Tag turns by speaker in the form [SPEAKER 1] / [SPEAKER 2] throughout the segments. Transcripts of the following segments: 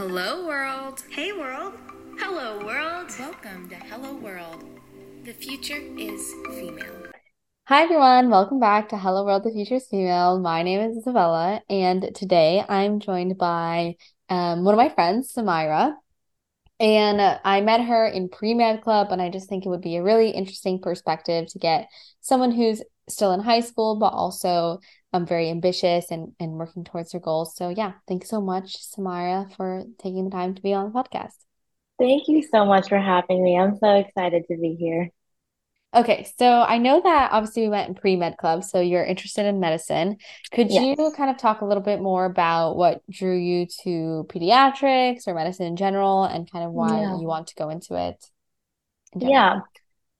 [SPEAKER 1] Hello, world.
[SPEAKER 2] Hey, world.
[SPEAKER 3] Hello, world.
[SPEAKER 1] Welcome to Hello World. The future is female.
[SPEAKER 4] Hi, everyone. Welcome back to Hello World, the Future is Female. My name is Isabella, and today I'm joined by um, one of my friends, Samaira. And uh, I met her in pre med club, and I just think it would be a really interesting perspective to get someone who's still in high school, but also um, very ambitious and, and working towards their goals. So, yeah, thanks so much, Samaira, for taking the time to be on the podcast.
[SPEAKER 5] Thank you so much for having me. I'm so excited to be here.
[SPEAKER 4] Okay, so I know that obviously we went in pre med club, so you're interested in medicine. Could
[SPEAKER 5] Yes.
[SPEAKER 4] you kind of talk a little bit more about what drew you to pediatrics or medicine in general and kind of why
[SPEAKER 5] Yeah.
[SPEAKER 4] you want to go into it in?
[SPEAKER 5] Yeah.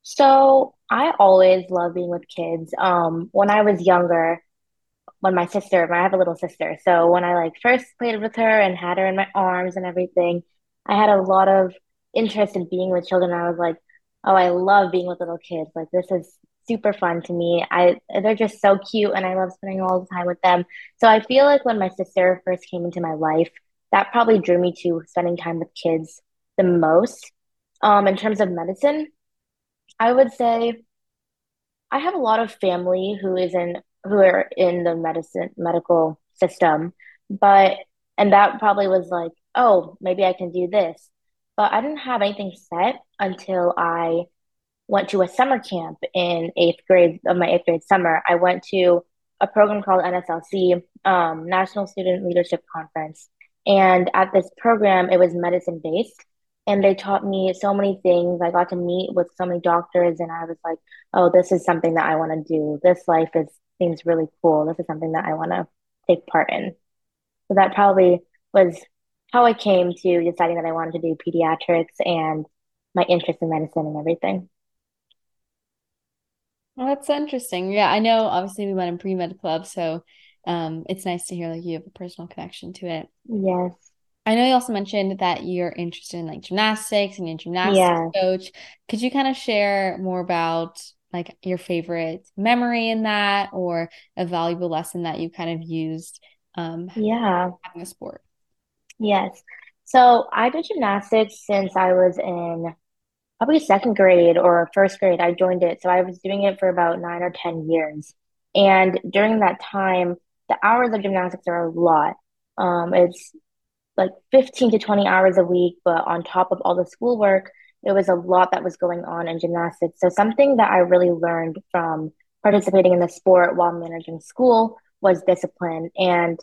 [SPEAKER 5] So I always love being with kids. Um, when I was younger, when my sister, I have a little sister, so when I like first played with her and had her in my arms and everything, I had a lot of interest in being with children. I was like, oh, I love being with little kids. Like this is super fun to me. I they're just so cute and I love spending all the time with them. So I feel like when my sister first came into my life, that probably drew me to spending time with kids the most. Um, in terms of medicine, I would say I have a lot of family who is in who are in the medicine medical system, but and that probably was like, oh, maybe I can do this. But I didn't have anything set until I went to a summer camp in eighth grade of my eighth grade summer. I went to a program called NSLC, um, National Student Leadership Conference. And at this program, it was medicine based. And they taught me so many things. I got to meet with so many doctors, and I was like, oh, this is something that I want to do. This life is seems really cool. This is something that I want to take part in. So that probably was how I came to deciding that I wanted to do pediatrics and my interest in medicine and everything.
[SPEAKER 4] Well, that's interesting. Yeah, I know obviously we went in pre med club, so um, it's nice to hear like you have a personal connection to it.
[SPEAKER 5] Yes.
[SPEAKER 4] I know you also mentioned that you're interested in like gymnastics and you're a gymnastics
[SPEAKER 5] Yeah.
[SPEAKER 4] coach. Could you kind of share more about like your favorite memory in that or a valuable lesson that you kind of used um
[SPEAKER 5] Yeah.
[SPEAKER 4] having a sport?
[SPEAKER 5] Yes. So I did gymnastics since I was in probably second grade or first grade. I joined it. So I was doing it for about nine or 10 years. And during that time, the hours of gymnastics are a lot. Um, it's like 15 to 20 hours a week, but on top of all the schoolwork, there was a lot that was going on in gymnastics. So something that I really learned from participating in the sport while managing school was discipline and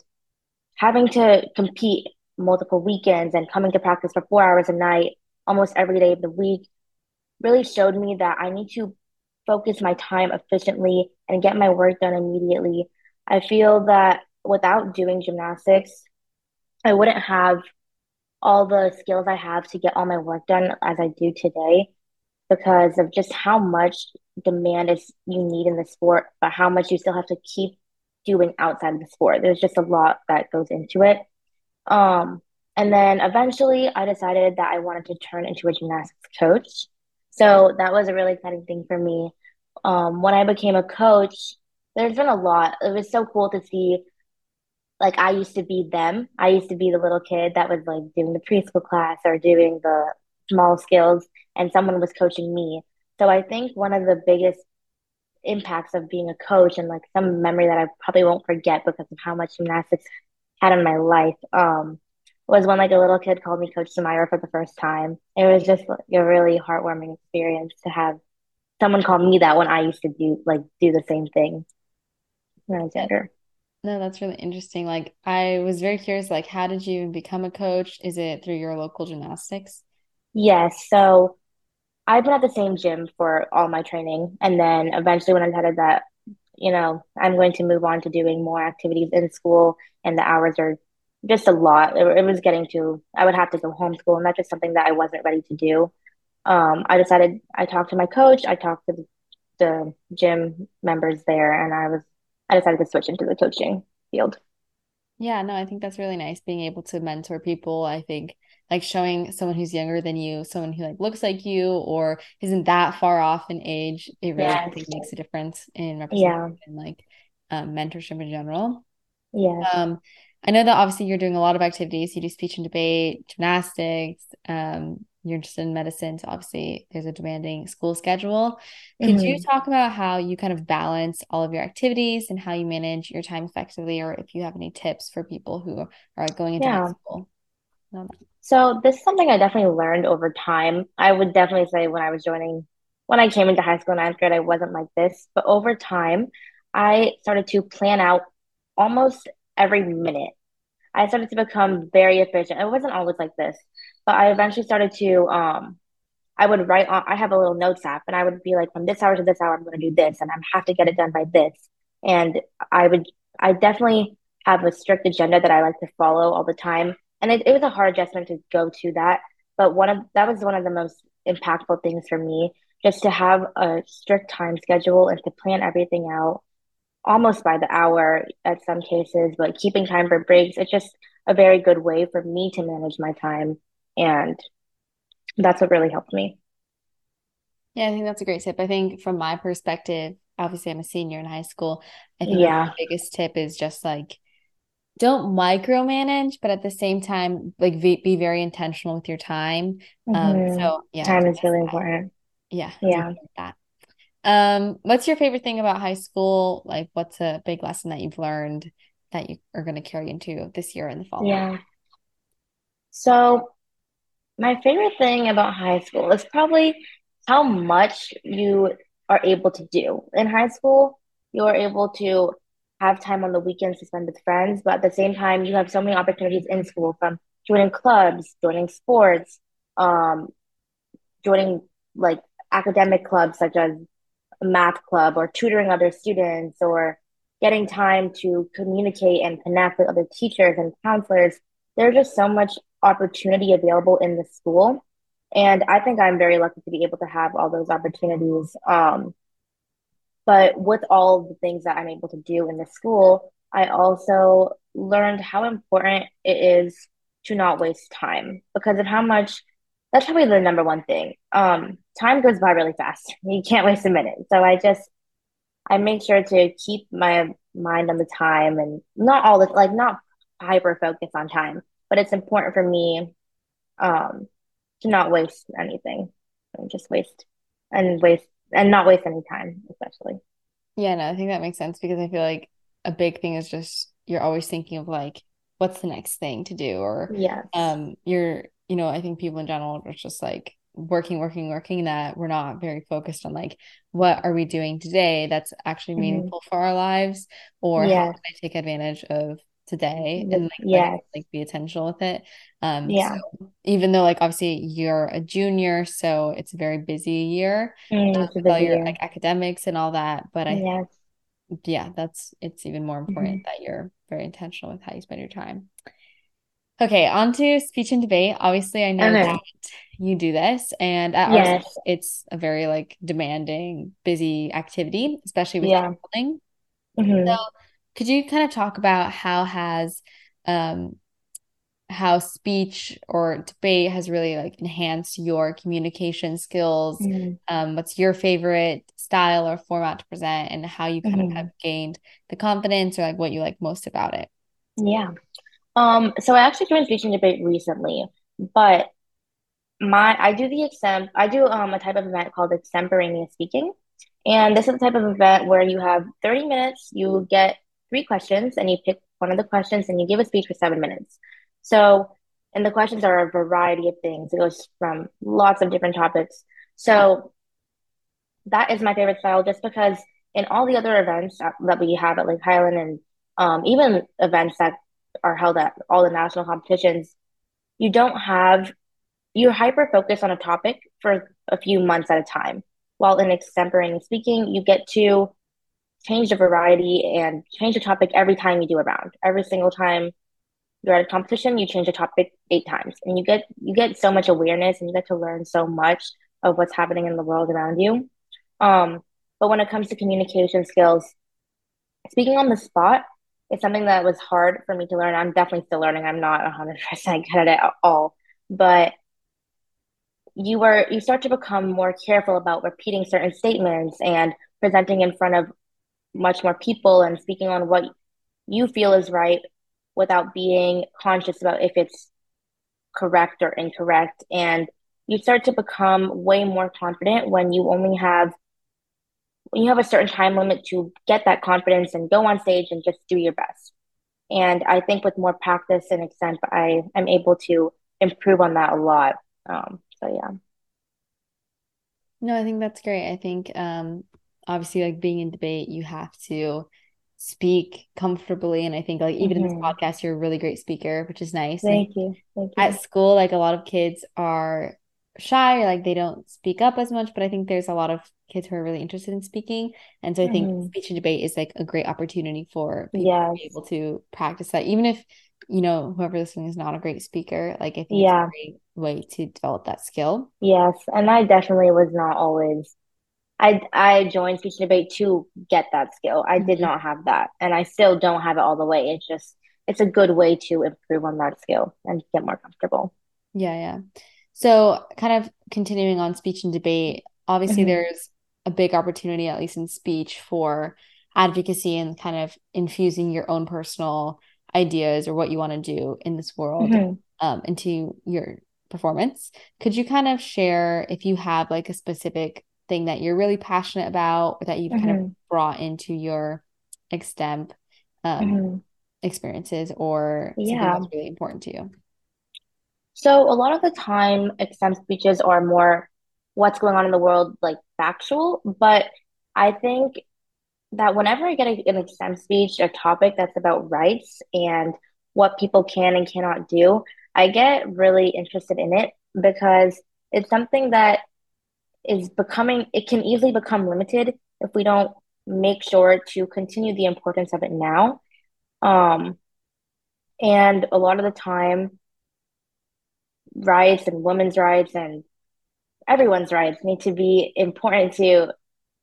[SPEAKER 5] having to compete multiple weekends and coming to practice for four hours a night almost every day of the week really showed me that I need to focus my time efficiently and get my work done immediately. I feel that without doing gymnastics, I wouldn't have all the skills I have to get all my work done as I do today because of just how much demand is you need in the sport, but how much you still have to keep doing outside of the sport. There's just a lot that goes into it. Um, and then eventually I decided that I wanted to turn into a gymnastics coach. So that was a really exciting thing for me. Um, when I became a coach, there's been a lot. It was so cool to see like I used to be them. I used to be the little kid that was like doing the preschool class or doing the small skills, and someone was coaching me. So I think one of the biggest impacts of being a coach and like some memory that I probably won't forget because of how much gymnastics had in my life um was when like a little kid called me Coach Samaira for the first time. It was just like a really heartwarming experience to have someone call me that when I used to do like do the same thing when I was younger.
[SPEAKER 4] No, that's really interesting. Like I was very curious, like how did you even become a coach? Is it through your local gymnastics?
[SPEAKER 5] Yes, so I've been at the same gym for all my training, and then eventually when I decided that, you know, I'm going to move on to doing more activities in school, and the hours are just a lot. It, it was getting to, I would have to go homeschool, and that's just something that I wasn't ready to do. Um, I decided, I talked to my coach, I talked to the, the gym members there, and I was, I decided to switch into the coaching field.
[SPEAKER 4] Yeah, no, I think that's really nice being able to mentor people. I think like showing someone who's younger than you, someone who like looks like you or isn't that far off in age, it really I
[SPEAKER 5] Yes.
[SPEAKER 4] think makes a difference in
[SPEAKER 5] Yeah.
[SPEAKER 4] representation and like um, mentorship in general.
[SPEAKER 5] Yeah.
[SPEAKER 4] Um, I know that obviously you're doing a lot of activities. You do speech and debate, gymnastics, um, you're interested in medicine. So obviously there's a demanding school schedule. Could mm-hmm. you talk about how you kind of balance all of your activities and how you manage your time effectively, or if you have any tips for people who are going into yeah. school?
[SPEAKER 5] So this is something I definitely learned over time. I would definitely say when I was joining, when I came into high school ninth grade, I wasn't like this. But over time, I started to plan out almost every minute. I started to become very efficient. It wasn't always like this, but I eventually started to um I would write on I have a little notes app and I would be like from this hour to this hour I'm going to do this and I have to get it done by this. And I would I definitely have a strict agenda that I like to follow all the time. And it, it was a hard adjustment to go to that. But one of that was one of the most impactful things for me, just to have a strict time schedule and to plan everything out almost by the hour at some cases, but keeping time for breaks. It's just a very good way for me to manage my time. And that's what really helped me.
[SPEAKER 4] Yeah, I think that's a great tip. I think from my perspective, obviously I'm a senior in high school. I think
[SPEAKER 5] yeah.
[SPEAKER 4] the biggest tip is just like don't micromanage, but at the same time, like be, be very intentional with your time. Um, mm-hmm. So yeah,
[SPEAKER 5] time is really that. important.
[SPEAKER 4] Yeah,
[SPEAKER 5] yeah.
[SPEAKER 4] That. Um, what's your favorite thing about high school? Like, what's a big lesson that you've learned that you are going to carry into this year and the fall?
[SPEAKER 5] Yeah. So, my favorite thing about high school is probably how much you are able to do in high school. You're able to have time on the weekends to spend with friends, but at the same time, you have so many opportunities in school from joining clubs, joining sports, um, joining like academic clubs such as math club or tutoring other students or getting time to communicate and connect with other teachers and counselors. There's just so much opportunity available in the school. And I think I'm very lucky to be able to have all those opportunities. Um, but with all the things that I'm able to do in the school, I also learned how important it is to not waste time because of how much that's probably the number one thing. Um, time goes by really fast. You can't waste a minute. So I just I make sure to keep my mind on the time and not all the like not hyper focus on time, but it's important for me um to not waste anything and just waste and waste and not waste any time, especially.
[SPEAKER 4] Yeah, no, I think that makes sense because I feel like a big thing is just you're always thinking of like what's the next thing to do or
[SPEAKER 5] yeah
[SPEAKER 4] um you're you know, I think people in general are just like working, working, working that we're not very focused on like what are we doing today that's actually mm-hmm. meaningful mm-hmm. for our lives or yes. how can I take advantage of today and like,
[SPEAKER 5] yes.
[SPEAKER 4] like, like be intentional with it. Um
[SPEAKER 5] yeah.
[SPEAKER 4] So even though like obviously you're a junior, so it's a very busy year
[SPEAKER 5] mm,
[SPEAKER 4] um, with all your like academics and all that. But I
[SPEAKER 5] yes.
[SPEAKER 4] yeah, that's it's even more important mm-hmm. that you're very intentional with how you spend your time. Okay, on to speech and debate. Obviously, I know okay. that you do this, and at yes. School, it's a very like demanding, busy activity, especially with
[SPEAKER 5] yeah.
[SPEAKER 4] Mm-hmm. So, could you kind of talk about how has um how speech or debate has really like enhanced your communication skills? Mm-hmm. Um, what's your favorite style or format to present, and how you kind mm-hmm. of have gained the confidence or like what you like most about it?
[SPEAKER 5] Yeah. Um, so I actually joined speech and debate recently, but my I do the extemp I do um a type of event called extemporaneous speaking. And this is the type of event where you have 30 minutes, you get three questions, and you pick one of the questions and you give a speech for seven minutes. So, and the questions are a variety of things. It goes from lots of different topics. So that is my favorite style just because in all the other events that we have at Lake Highland and um, even events that are held at all the national competitions, you don't have you're hyper focused on a topic for a few months at a time. While in extemporaneous speaking, you get to change the variety and change the topic every time you do a round. Every single time you're at a competition, you change the topic eight times, and you get you get so much awareness and you get to learn so much of what's happening in the world around you. Um, but when it comes to communication skills, speaking on the spot it's something that was hard for me to learn. I'm definitely still learning. I'm not 100% good at it at all. But you are you start to become more careful about repeating certain statements and presenting in front of much more people and speaking on what you feel is right without being conscious about if it's correct or incorrect. And you start to become way more confident when you only have when you have a certain time limit to get that confidence and go on stage and just do your best. And I think with more practice and extemp, I am able to improve on that a lot. Um, so yeah.
[SPEAKER 4] No, I think that's great. I think um obviously like being in debate, you have to speak comfortably. And I think like even mm-hmm. in this mm-hmm. podcast, you're a really great speaker, which is nice.
[SPEAKER 5] Thank you. Thank you.
[SPEAKER 4] At school, like a lot of kids are shy, like they don't speak up as much, but I think there's a lot of kids who are really interested in speaking. And so I think mm-hmm. speech and debate is like a great opportunity for people yes. to be able to practice that. Even if, you know, whoever listening is not a great speaker, like I think yeah. it's a great way to develop that skill.
[SPEAKER 5] Yes. And I definitely was not always I I joined speech and debate to get that skill. I did mm-hmm. not have that, and I still don't have it all the way. It's just it's a good way to improve on that skill and get more comfortable.
[SPEAKER 4] Yeah, yeah. So, kind of continuing on speech and debate, obviously mm-hmm. there's a big opportunity, at least in speech, for advocacy and kind of infusing your own personal ideas or what you want to do in this world mm-hmm. um, into your performance. Could you kind of share if you have like a specific thing that you're really passionate about or that you've mm-hmm. kind of mm-hmm. brought into your extemp um, mm-hmm. experiences or yeah. something that's really important to you?
[SPEAKER 5] So a lot of the time, extemp speeches are more what's going on in the world, like factual. But I think that whenever I get a, an extemp speech, a topic that's about rights and what people can and cannot do, I get really interested in it because it's something that is becoming, it can easily become limited if we don't make sure to continue the importance of it now. Um, and a lot of the time, rights and women's rights and everyone's rights need to be important to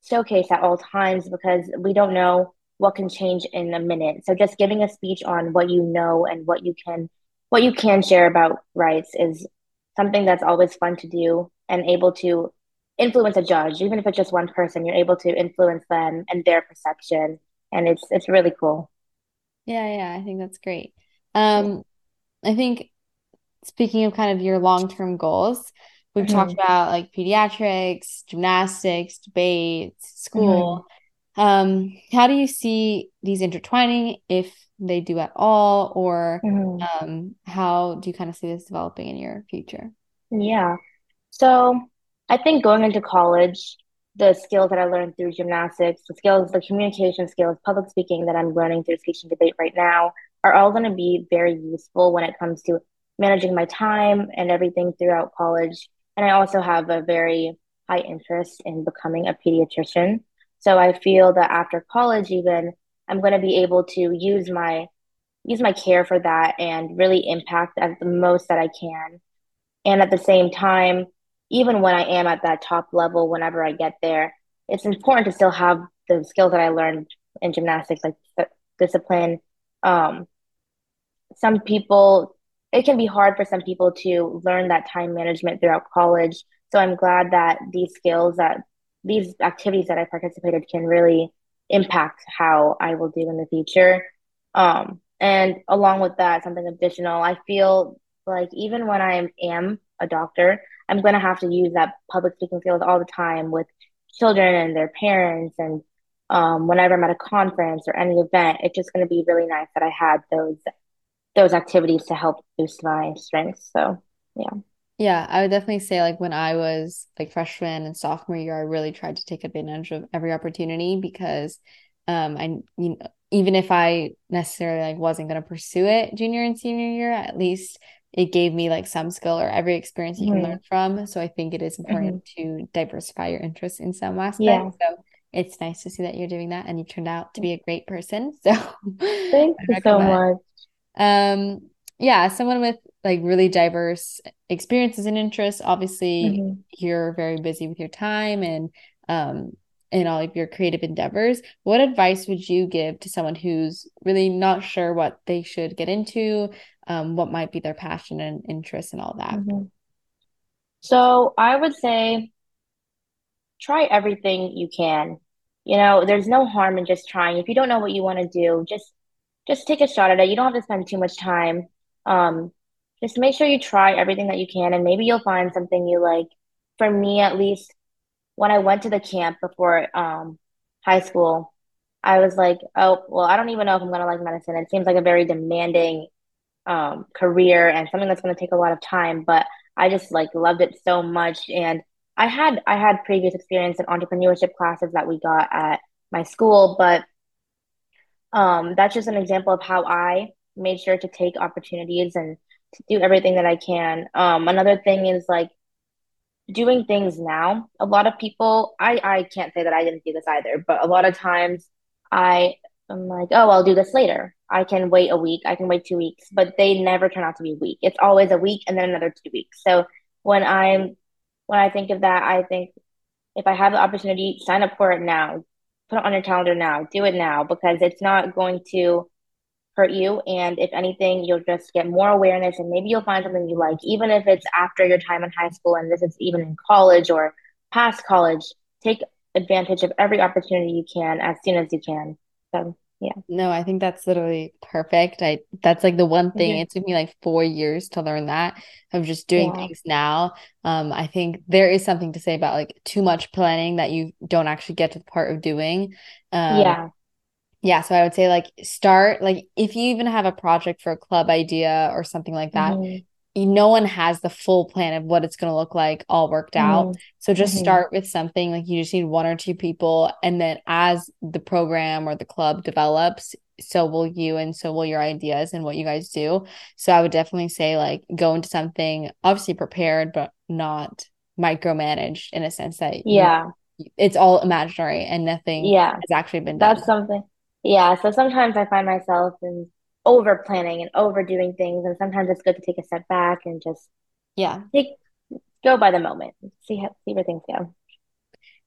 [SPEAKER 5] showcase at all times because we don't know what can change in a minute. So just giving a speech on what you know and what you can what you can share about rights is something that's always fun to do and able to influence a judge, even if it's just one person, you're able to influence them and their perception. And it's it's really cool.
[SPEAKER 4] Yeah, yeah, I think that's great. Um, I think speaking of kind of your long term goals, we've mm-hmm. talked about like pediatrics, gymnastics, debates, school. Mm-hmm. Um, how do you see these intertwining, if they do at all, or mm-hmm. um, how do you kind of see this developing in your future?
[SPEAKER 5] Yeah. So I think going into college, the skills that I learned through gymnastics, the skills, the communication skills, public speaking that I'm learning through speech and debate right now are all going to be very useful when it comes to managing my time and everything throughout college. And I also have a very high interest in becoming a pediatrician. So I feel that after college, even I'm going to be able to use my use my care for that and really impact at the most that I can. And at the same time, even when I am at that top level, whenever I get there, it's important to still have the skills that I learned in gymnastics, like discipline. Um, some people, it can be hard for some people to learn that time management throughout college. So I'm glad that these skills, that these activities that I participated can really impact how I will do in the future. Um, and along with that, something additional, I feel like even when I am a doctor, I'm going to have to use that public speaking skills all the time with children and their parents. And um, whenever I'm at a conference or any event, it's just going to be really nice that I had those those activities to help boost my strengths. So yeah.
[SPEAKER 4] Yeah, I would definitely say like when I was like freshman and sophomore year, I really tried to take advantage of every opportunity because um I you know even if I necessarily like wasn't going to pursue it junior and senior year, at least it gave me like some skill or every experience you mm-hmm. can learn from. So I think it is important mm-hmm. to diversify your interests in some aspect. Yeah. So it's nice to see that you're doing that and you turned out to be a great person. So
[SPEAKER 5] thank you so much.
[SPEAKER 4] Um yeah, someone with like really diverse experiences and interests. Obviously, mm-hmm. you're very busy with your time and um in all of your creative endeavors. What advice would you give to someone who's really not sure what they should get into, um, what might be their passion and interest and all that? Mm-hmm.
[SPEAKER 5] So I would say try everything you can. You know, there's no harm in just trying. If you don't know what you want to do, just just take a shot at it. You don't have to spend too much time. Um, just make sure you try everything that you can, and maybe you'll find something you like. For me, at least, when I went to the camp before um, high school, I was like, oh, well, I don't even know if I'm gonna like medicine. It seems like a very demanding um, career and something that's gonna take a lot of time, but I just like loved it so much. And I had I had previous experience in entrepreneurship classes that we got at my school, but um, that's just an example of how I made sure to take opportunities and to do everything that I can. Um, another thing is like doing things now. A lot of people, I I can't say that I didn't do this either, but a lot of times I am like, oh, I'll do this later. I can wait a week, I can wait two weeks, but they never turn out to be a week. It's always a week and then another two weeks. So when I'm when I think of that, I think if I have the opportunity, sign up for it now. Put it on your calendar now. Do it now because it's not going to hurt you. And if anything, you'll just get more awareness and maybe you'll find something you like, even if it's after your time in high school and this is even in college or past college. Take advantage of every opportunity you can as soon as you can. So yeah.
[SPEAKER 4] No, I think that's literally perfect. I that's like the one thing. Mm-hmm. It took me like four years to learn that of just doing yeah. things now. Um, I think there is something to say about like too much planning that you don't actually get to the part of doing. Um,
[SPEAKER 5] yeah.
[SPEAKER 4] Yeah, so I would say like start like if you even have a project for a club idea or something like that, mm-hmm no one has the full plan of what it's going to look like all worked out. Mm-hmm. So just mm-hmm. start with something like you just need one or two people. And then as the program or the club develops, so will you and so will your ideas and what you guys do. So I would definitely say like go into something obviously prepared, but not micromanaged in a sense that
[SPEAKER 5] yeah,
[SPEAKER 4] you, it's all imaginary and nothing
[SPEAKER 5] yeah
[SPEAKER 4] has actually been
[SPEAKER 5] done. That's something. Yeah. So sometimes I find myself in over planning and overdoing things and sometimes it's good to take a step back and just
[SPEAKER 4] yeah.
[SPEAKER 5] take go by the moment see how see where things go.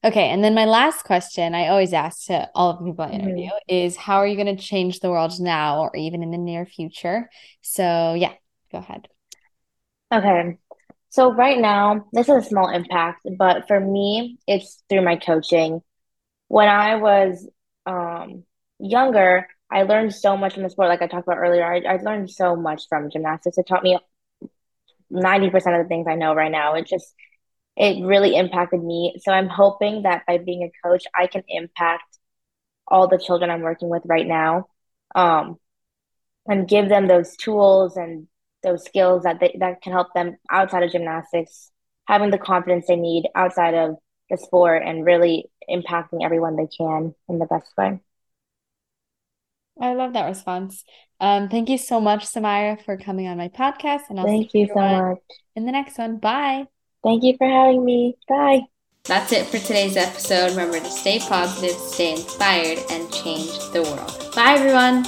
[SPEAKER 4] Okay and then my last question i always ask to all of the people i interview mm-hmm. is how are you going to change the world now or even in the near future? So yeah go ahead.
[SPEAKER 5] Okay so right now this is a small impact but for me it's through my coaching. When i was um younger I learned so much from the sport, like I talked about earlier. I, I learned so much from gymnastics. It taught me 90% of the things I know right now. It just, it really impacted me. So I'm hoping that by being a coach, I can impact all the children I'm working with right now um, and give them those tools and those skills that they, that can help them outside of gymnastics, having the confidence they need outside of the sport and really impacting everyone they can in the best way.
[SPEAKER 4] I love that response. Um, thank you so much, Samaira, for coming on my podcast.
[SPEAKER 5] And I'll thank you so much
[SPEAKER 4] in the next one. Bye.
[SPEAKER 5] Thank you for having me. Bye.
[SPEAKER 1] That's it for today's episode. Remember to stay positive, stay inspired, and change the world. Bye, everyone.